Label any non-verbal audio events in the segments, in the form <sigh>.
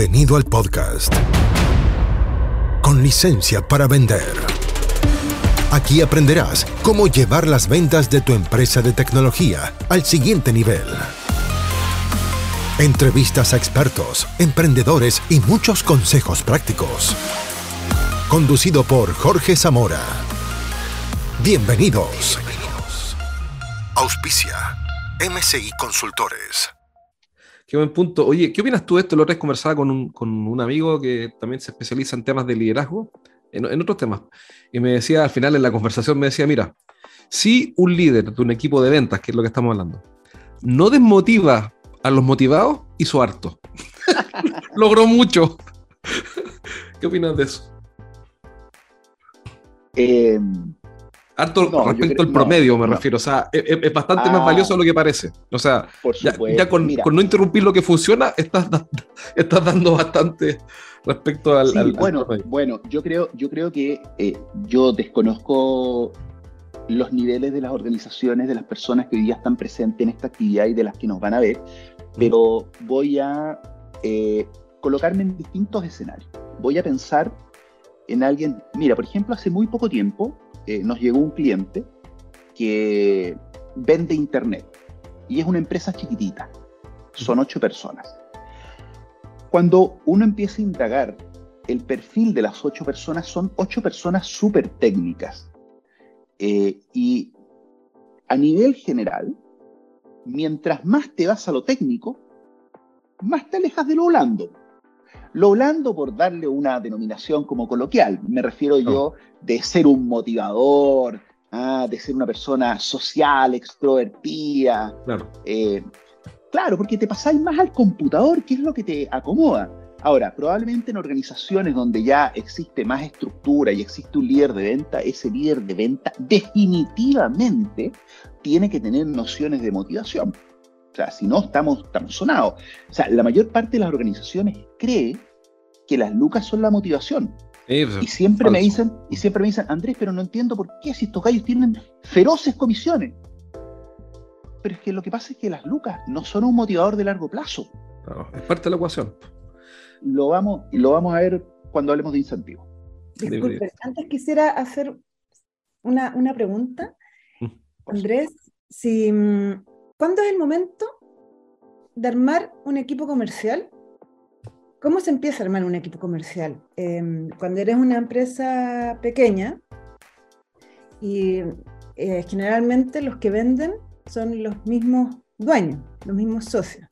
Bienvenido al podcast. Con licencia para vender. Aquí aprenderás cómo llevar las ventas de tu empresa de tecnología al siguiente nivel. Entrevistas a expertos, emprendedores y muchos consejos prácticos. Conducido por Jorge Zamora. Bienvenidos. Auspicia. MCI Consultores. Qué buen punto. Oye, ¿qué opinas tú de esto? Lo otra vez conversaba con un, con un amigo que también se especializa en temas de liderazgo, en, en, otros temas. Y me decía, al final en la conversación, me decía, mira, si un líder de un equipo de ventas, que es lo que estamos hablando, no desmotiva a los motivados, hizo harto. <laughs> Logró mucho. <laughs> ¿Qué opinas de eso? Eh, Harto no, respecto al promedio, no, me refiero. O sea, es, es bastante ah, más valioso de lo que parece. O sea, ya, ya, con, con, no interrumpir lo que funciona, estás, <laughs> estás dando bastante respecto al. Sí, al bueno, al bueno, yo creo, yo creo que eh, yo desconozco los niveles de las organizaciones, de las personas que hoy día están presentes en esta actividad y de las que nos van a ver, pero voy a eh, colocarme en distintos escenarios. Voy a pensar en alguien, mira, por ejemplo, hace muy poco tiempo eh, nos llegó un cliente que vende internet y es una empresa chiquitita, son ocho personas. Cuando uno empieza a indagar el perfil de las ocho personas, son ocho personas súper técnicas. Eh, y a nivel general, mientras más te vas a lo técnico, más te alejas de lo blando. Lo blando, por darle una denominación como coloquial, me refiero oh. yo de ser un motivador, ah, de ser una persona social, extrovertida. Claro. Eh, claro, porque te pasáis más al computador, que es lo que te acomoda. Ahora, probablemente en organizaciones donde ya existe más estructura y existe un líder de venta, ese líder de venta definitivamente tiene que tener nociones de motivación. O sea, si no, estamos, estamos sonados. O sea, la mayor parte de las organizaciones cree que las lucas son la motivación. Sí, pues, y siempre falso. me dicen, y siempre me dicen, Andrés, pero no entiendo por qué si estos gallos tienen feroces comisiones. Pero es que lo que pasa es que las lucas no son un motivador de largo plazo. No, es parte de la ecuación. Lo vamos, lo vamos a ver cuando hablemos de incentivos. Disculpe, antes quisiera hacer una, una pregunta. Andrés, si, ¿cuándo es el momento de armar un equipo comercial? ¿Cómo se empieza a armar un equipo comercial? Eh, cuando eres una empresa pequeña y eh, generalmente los que venden son los mismos dueños, los mismos socios.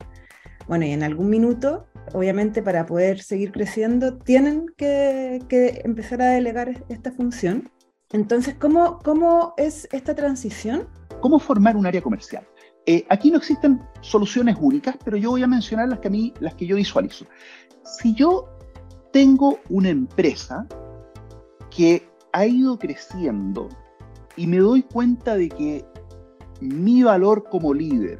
Bueno, y en algún minuto, obviamente para poder seguir creciendo, tienen que, que empezar a delegar esta función. Entonces, ¿cómo, ¿cómo es esta transición? ¿Cómo formar un área comercial? Eh, aquí no existen soluciones únicas, pero yo voy a mencionar las que a mí, las que yo visualizo. Si yo tengo una empresa que ha ido creciendo y me doy cuenta de que mi valor como líder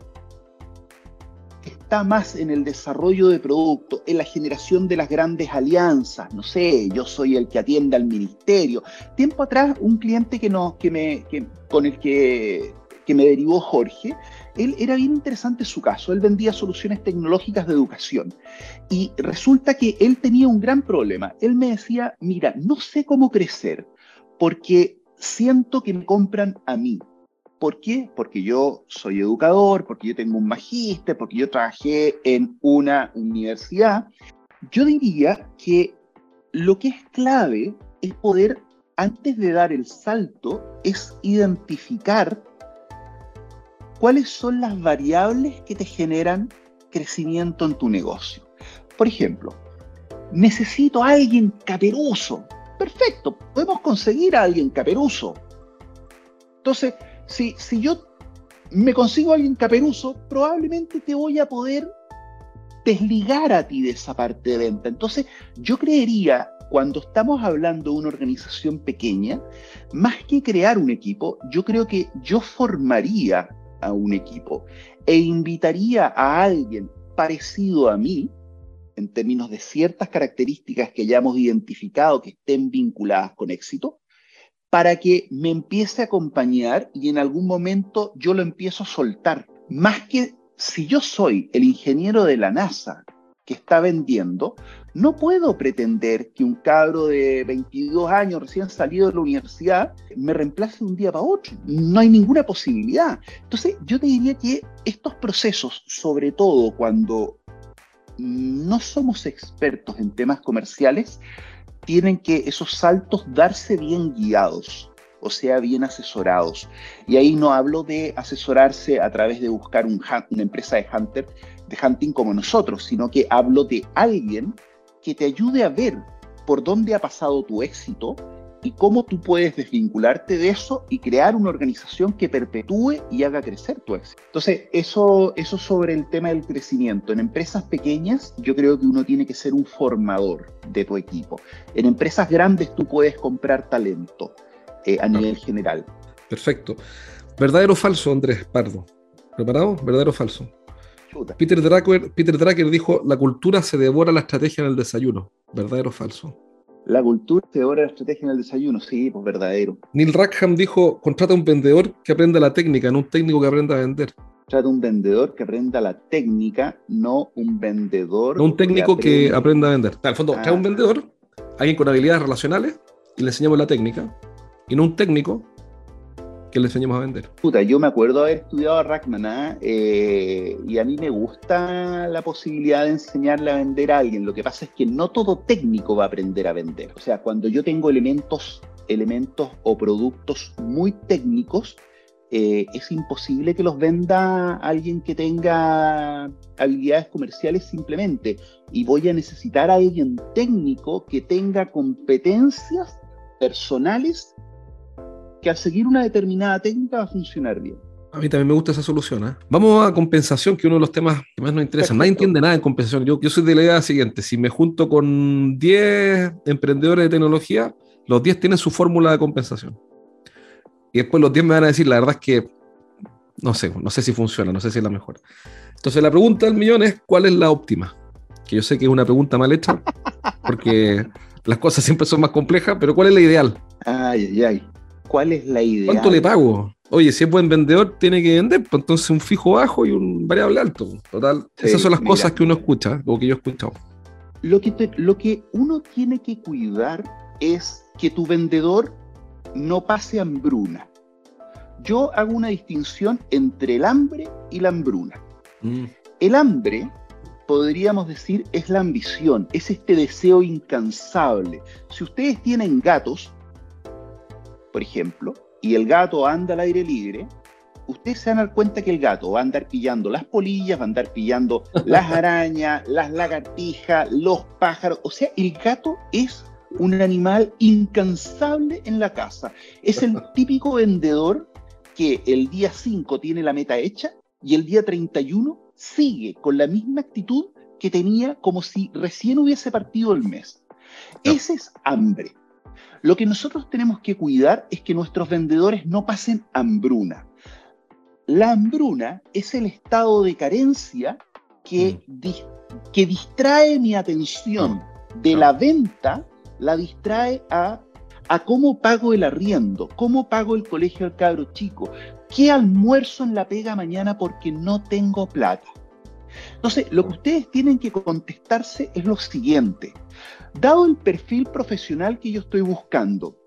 está más en el desarrollo de producto, en la generación de las grandes alianzas. No sé, yo soy el que atiende al ministerio. Tiempo atrás, un cliente que no, que me, con el que, que me derivó Jorge, él era bien interesante su caso. Él vendía soluciones tecnológicas de educación. Y resulta que él tenía un gran problema. Él me decía, mira, no sé cómo crecer porque siento que me compran a mí. ¿Por qué? Porque yo soy educador, porque yo tengo un magíster, porque yo trabajé en una universidad. Yo diría que lo que es clave es poder, antes de dar el salto, es identificar cuáles son las variables que te generan crecimiento en tu negocio. Por ejemplo, necesito a alguien caperuso. Perfecto, podemos conseguir a alguien caperuso. Entonces, si, si yo me consigo a alguien caperuso, probablemente te voy a poder desligar a ti de esa parte de venta. Entonces, yo creería, cuando estamos hablando de una organización pequeña, más que crear un equipo, yo creo que yo formaría a un equipo e invitaría a alguien parecido a mí, en términos de ciertas características que ya hemos identificado que estén vinculadas con éxito, para que me empiece a acompañar y en algún momento yo lo empiezo a soltar. Más que si yo soy el ingeniero de la NASA que está vendiendo, no puedo pretender que un cabro de 22 años recién salido de la universidad me reemplace de un día para otro. No hay ninguna posibilidad. Entonces, yo te diría que estos procesos, sobre todo cuando no somos expertos en temas comerciales, tienen que esos saltos darse bien guiados, o sea, bien asesorados. Y ahí no hablo de asesorarse a través de buscar un, una empresa de hunter, de hunting como nosotros, sino que hablo de alguien que te ayude a ver por dónde ha pasado tu éxito y cómo tú puedes desvincularte de eso y crear una organización que perpetúe y haga crecer tu éxito. Entonces, eso, eso sobre el tema del crecimiento. En empresas pequeñas, yo creo que uno tiene que ser un formador de tu equipo. En empresas grandes, tú puedes comprar talento eh, a nivel general. Perfecto. ¿Verdadero o falso, Andrés Pardo? ¿Preparado? ¿Verdadero o falso? Peter Drucker, Peter Drucker dijo, la cultura se devora la estrategia en el desayuno. ¿Verdadero o falso? La cultura se devora la estrategia en el desayuno, sí, pues verdadero. Neil Rackham dijo, contrata un vendedor que aprenda la técnica, no un técnico que aprenda a vender. Trata un vendedor que aprenda la técnica, no un vendedor. No un técnico que, aprenda a vender. Al fondo, trae un ah. vendedor, alguien con habilidades relacionales, y le enseñamos la técnica, y no un técnico que le enseñemos a vender. Puta, yo me acuerdo haber estudiado a Rackman ¿ah? eh, y a mí me gusta la posibilidad de enseñarle a vender a alguien. Lo que pasa es que no todo técnico va a aprender a vender. O sea, cuando yo tengo elementos, elementos o productos muy técnicos, eh, es imposible que los venda alguien que tenga habilidades comerciales simplemente. Y voy a necesitar a alguien técnico que tenga competencias personales que al seguir una determinada técnica va a funcionar bien. A mí también me gusta esa solución. ¿eh? Vamos a compensación, que es uno de los temas que más nos interesa. Nadie entiende nada en compensación. Yo, yo soy de la idea siguiente: si me junto con 10 emprendedores de tecnología, los 10 tienen su fórmula de compensación. Y después los 10 me van a decir, la verdad es que no sé, no sé si funciona, no sé si es la mejor. Entonces la pregunta del millón es, ¿cuál es la óptima? Que yo sé que es una pregunta mal hecha, porque las cosas siempre son más complejas, pero ¿cuál es la ideal? Ay, ay, ay cuál es la idea. ¿Cuánto le pago? Oye, si es buen vendedor, tiene que vender, pues entonces un fijo bajo y un variable alto. Total, esas son las cosas que uno escucha, o que yo he escuchado. Lo que, lo que uno tiene que cuidar es que tu vendedor no pase hambruna. Yo hago una distinción entre el hambre y la hambruna. Mm. El hambre, podríamos decir, es la ambición, es este deseo incansable. Si ustedes tienen gatos, por ejemplo, y el gato anda al aire libre, ustedes se van a dar cuenta que el gato va a andar pillando las polillas, va a andar pillando <laughs> las arañas, las lagartijas, los pájaros. O sea, el gato es un animal incansable en la casa. Es el <laughs> típico vendedor que el día 5 tiene la meta hecha y el día 31 sigue con la misma actitud que tenía como si recién hubiese partido el mes. Ese es hambre. Lo que nosotros tenemos que cuidar es que nuestros vendedores no pasen hambruna. La hambruna es el estado de carencia que, mm. que distrae mi atención de la venta, la distrae a, a cómo pago el arriendo, cómo pago el colegio al cabro chico, qué almuerzo en la pega mañana porque no tengo plata. Entonces, lo que ustedes tienen que contestarse es lo siguiente. Dado el perfil profesional que yo estoy buscando,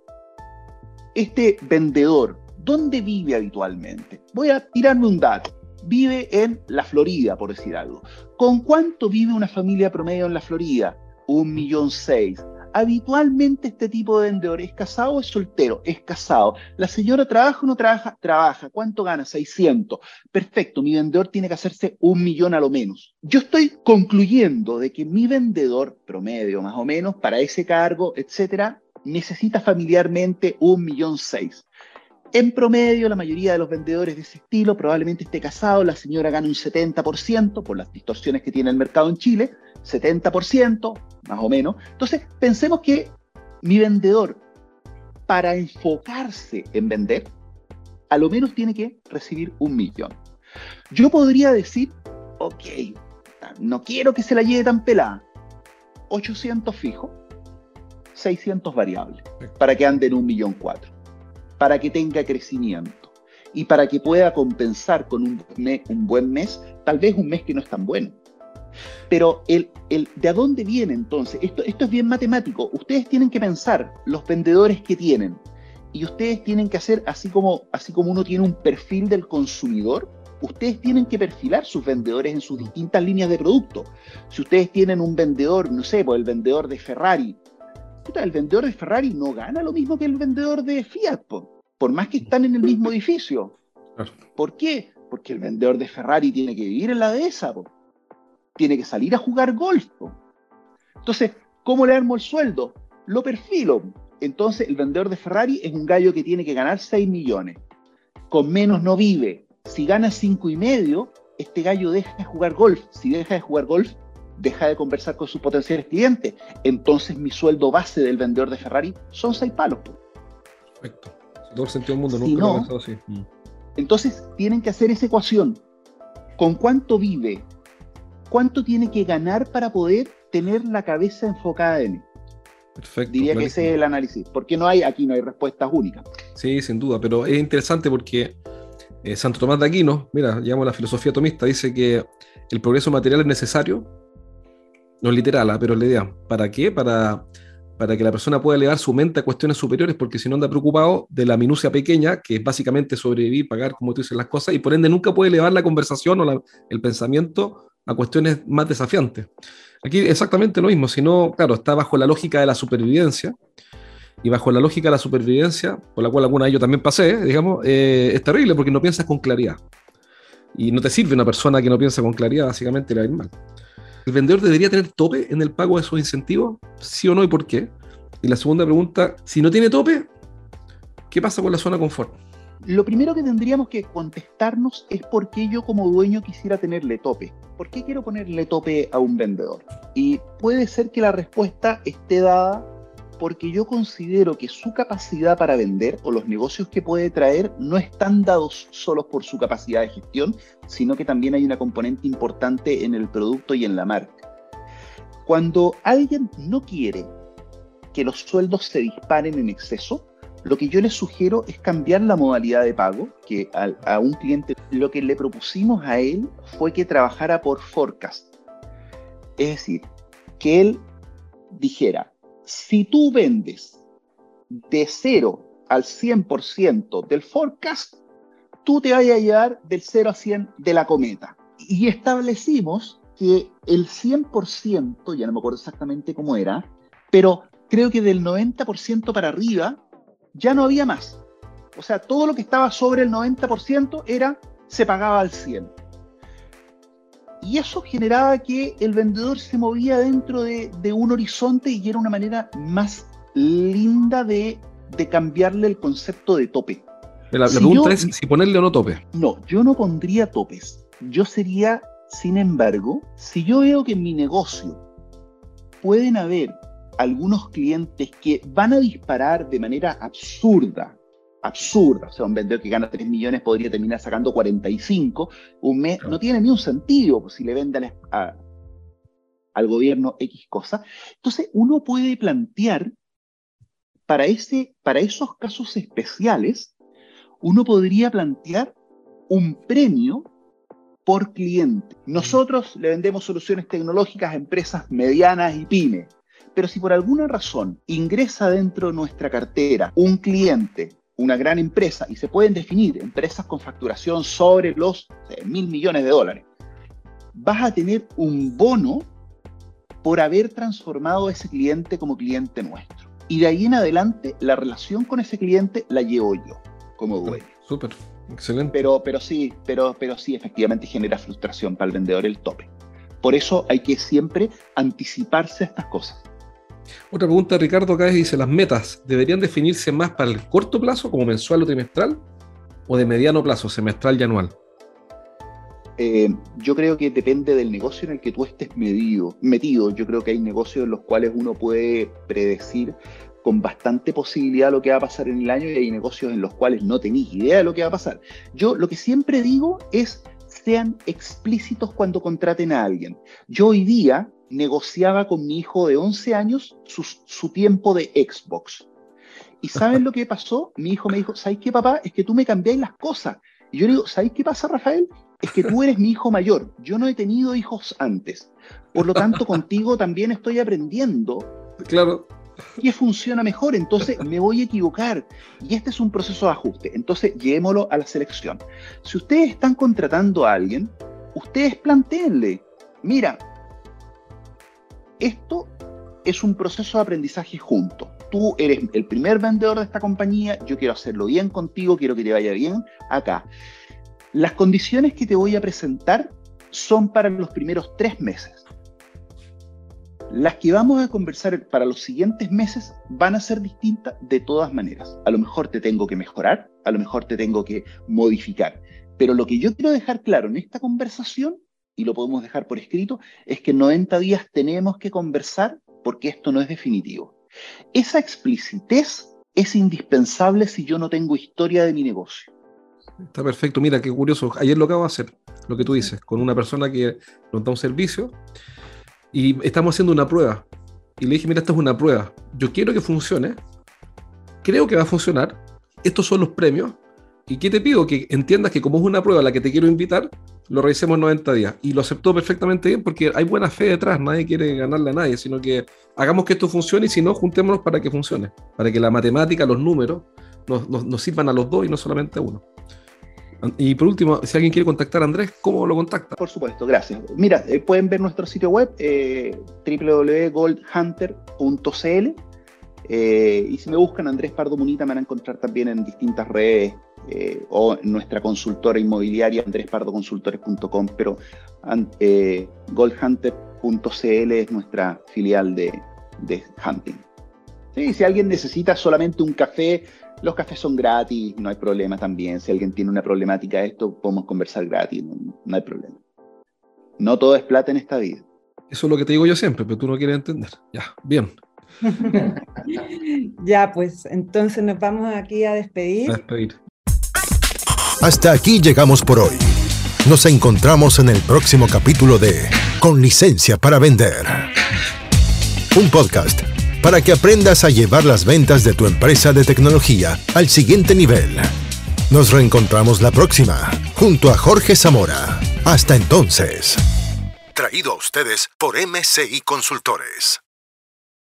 este vendedor, ¿dónde vive habitualmente? Voy a tirarme un dato. Vive en la Florida, por decir algo. ¿Con cuánto vive una familia promedio en la Florida? Un millón seis. Habitualmente este tipo de vendedor es casado o es soltero, es casado. La señora trabaja o no trabaja, trabaja. ¿Cuánto gana? 600. Perfecto, mi vendedor tiene que hacerse un millón a lo menos. Yo estoy concluyendo de que mi vendedor promedio más o menos para ese cargo, etcétera, necesita familiarmente un millón seis. En promedio, la mayoría de los vendedores de ese estilo probablemente esté casado, la señora gana un 70% por las distorsiones que tiene el mercado en Chile, 70%, más o menos. Entonces, pensemos que mi vendedor, para enfocarse en vender, a lo menos tiene que recibir un millón. Yo podría decir, ok, no quiero que se la lleve tan pelada. 800 fijo, 600 variables, para que ande en un millón cuatro, para que tenga crecimiento y para que pueda compensar con un, un buen mes, tal vez un mes que no es tan bueno Pero el, el, ¿de dónde viene entonces? Esto, esto es bien matemático. Ustedes tienen que pensar los vendedores que tienen. Y ustedes tienen que hacer, así como, así como uno tiene un perfil del consumidor, ustedes tienen que perfilar sus vendedores en sus distintas líneas de producto. Si ustedes tienen un vendedor, no sé, pues el vendedor de Ferrari, el vendedor de Ferrari no gana lo mismo que el vendedor de Fiat, por más que están en el mismo edificio. ¿Por qué? Porque el vendedor de Ferrari tiene que vivir en la dehesa, tiene que salir a jugar golf. Entonces, ¿cómo le armo el sueldo? Lo perfilo. Entonces, el vendedor de Ferrari es un gallo que tiene que ganar 6 millones. Con menos no vive. Si gana 5 y medio, este gallo deja de jugar golf. Si deja de jugar golf, deja de conversar con sus potenciales clientes. Entonces, mi sueldo base del vendedor de Ferrari son 6 palos. Perfecto. Todo el sentido del mundo, nunca lo he pensado así. Mm. Entonces, tienen que hacer esa ecuación. ¿Con cuánto vive? ¿Cuánto tiene que ganar para poder tener la cabeza enfocada en él? Perfecto. Diría que ese es el análisis, porque no hay, aquí no hay respuestas únicas. Sí, sin duda, pero es interesante porque eh, Santo Tomás de Aquino, mira, llamo la filosofía tomista, dice que el progreso material es necesario, no es literal, ¿ah? pero es la idea. ¿Para qué? Para, para que la persona pueda elevar su mente a cuestiones superiores, porque si no anda preocupado de la minucia pequeña, que es básicamente sobrevivir, pagar, como tú dices, las cosas, y por ende nunca puede elevar la conversación o el pensamiento a cuestiones más desafiantes. Aquí exactamente lo mismo, sino, claro, está bajo la lógica de la supervivencia, y bajo la lógica de la supervivencia, por la cual alguna de yo también pasé, digamos, eh, es terrible porque no piensas con claridad. Y no te sirve una persona que no piensa con claridad, básicamente le va a ir mal. ¿El vendedor debería tener tope en el pago de sus incentivos? ¿Sí o no y por qué? Y la segunda pregunta, si no tiene tope, ¿qué pasa con la zona confort? Lo primero que tendríamos que contestarnos es por qué yo como dueño quisiera tenerle tope. ¿Por qué quiero ponerle tope a un vendedor? Y puede ser que la respuesta esté dada porque yo considero que su capacidad para vender o los negocios que puede traer no están dados solo por su capacidad de gestión, sino que también hay una componente importante en el producto y en la marca. Cuando alguien no quiere que los sueldos se disparen en exceso, lo que yo le sugiero es cambiar la modalidad de pago, que a, un cliente lo que le propusimos a él fue que trabajara por forecast. Es decir, que él dijera, si tú vendes de 0 al 100% del forecast, tú te vayas a llevar del 0 a 100 de la cometa. Y establecimos que el 100%, ya no me acuerdo exactamente cómo era, pero creo que del 90% para arriba ya no había más. O sea, todo lo que estaba sobre el 90% era, se pagaba al 100%. Y eso generaba que el vendedor se movía dentro de, un horizonte y era una manera más linda de, cambiarle el concepto de tope. La, pregunta es si ponerle o no tope. No, yo no pondría topes. Yo sería, sin embargo, si yo veo que en mi negocio pueden haber algunos clientes que van a disparar de manera absurda, absurda, o sea, un vendedor que gana 3 millones podría terminar sacando 45, un mes no tiene ni un sentido pues, si le venden al gobierno X cosa. Entonces, uno puede plantear para, ese, para esos casos especiales, uno podría plantear un premio por cliente. Nosotros le vendemos soluciones tecnológicas a empresas medianas y pymes. Pero si por alguna razón ingresa dentro de nuestra cartera un cliente, una gran empresa, y se pueden definir empresas con facturación sobre los mil millones de dólares, vas a tener un bono por haber transformado a ese cliente como cliente nuestro. Y de ahí en adelante, la relación con ese cliente la llevo yo, como dueño. Súper, excelente. Pero, pero sí, pero, pero sí, efectivamente genera frustración para el vendedor el tope. Por eso hay que siempre anticiparse a estas cosas. Otra pregunta, Ricardo, acá dice, ¿las metas deberían definirse más para el corto plazo, como mensual o trimestral, o de mediano plazo, semestral y anual? Eh, yo creo que depende del negocio en el que tú estés medido, metido. Yo creo que hay negocios en los cuales uno puede predecir con bastante posibilidad lo que va a pasar en el año y hay negocios en los cuales no tenéis idea de lo que va a pasar. Yo lo que siempre digo es sean explícitos cuando contraten a alguien. Yo hoy día negociaba con mi hijo de 11 años su, tiempo de Xbox. ¿Y saben lo que pasó? Mi hijo me dijo, ¿sabes qué, papá? Es que tú me cambiáis las cosas. Y yo le digo, ¿sabes qué pasa, Rafael? Es que tú eres mi hijo mayor. Yo no he tenido hijos antes. Por lo tanto, contigo también estoy aprendiendo. Claro. ¿Qué funciona mejor? Entonces me voy a equivocar. Y este es un proceso de ajuste. Entonces, llevémoslo a la selección. Si ustedes están contratando a alguien, ustedes planteenle, mira, esto es un proceso de aprendizaje junto. Tú eres el primer vendedor de esta compañía, yo quiero hacerlo bien contigo, quiero que te vaya bien acá. Las condiciones que te voy a presentar son para los primeros tres meses. Las que vamos a conversar para los siguientes meses van a ser distintas de todas maneras. A lo mejor te tengo que mejorar, a lo mejor te tengo que modificar. Pero lo que yo quiero dejar claro en esta conversación, y lo podemos dejar por escrito, es que en 90 días tenemos que conversar porque esto no es definitivo. Esa explicitez es indispensable si yo no tengo historia de mi negocio. Está perfecto. Mira, qué curioso. Ayer lo acabo de hacer, lo que tú dices, con una persona que nos da un servicio y estamos haciendo una prueba. Y le dije, mira, esta es una prueba. Yo quiero que funcione. Creo que va a funcionar. Estos son los premios. ¿Y qué te pido? Que entiendas que como es una prueba a la que te quiero invitar, lo revisemos en 90 días. Y lo aceptó perfectamente bien porque hay buena fe detrás. Nadie quiere ganarle a nadie, sino que hagamos que esto funcione y si no, juntémonos para que funcione. Para que la matemática, los números, nos, nos sirvan a los dos y no solamente a uno. Y por último, si alguien quiere contactar a Andrés, ¿cómo lo contacta? Por supuesto, gracias. Mira, eh, pueden ver nuestro sitio web eh, www.goldhunter.cl eh, y si me buscan Andrés Pardo Munita me van a encontrar también en distintas redes eh, o nuestra consultora inmobiliaria andrespardoconsultores.com, pero goldhunter.cl es nuestra filial de, de hunting. Sí, si alguien necesita solamente un café los cafés son gratis, no hay problema también. Si alguien tiene una problemática de esto, podemos conversar gratis, no, hay problema. No todo es plata en esta vida. Eso es lo que te digo yo siempre, pero tú no quieres entender. Ya, bien. <laughs> ya, pues entonces nos vamos aquí a despedir. A despedir. Hasta aquí llegamos por hoy. Nos encontramos en el próximo capítulo de Con licencia para vender. Un podcast para que aprendas a llevar las ventas de tu empresa de tecnología al siguiente nivel. Nos reencontramos la próxima, junto a Jorge Zamora. Hasta entonces. Traído a ustedes por MCI Consultores.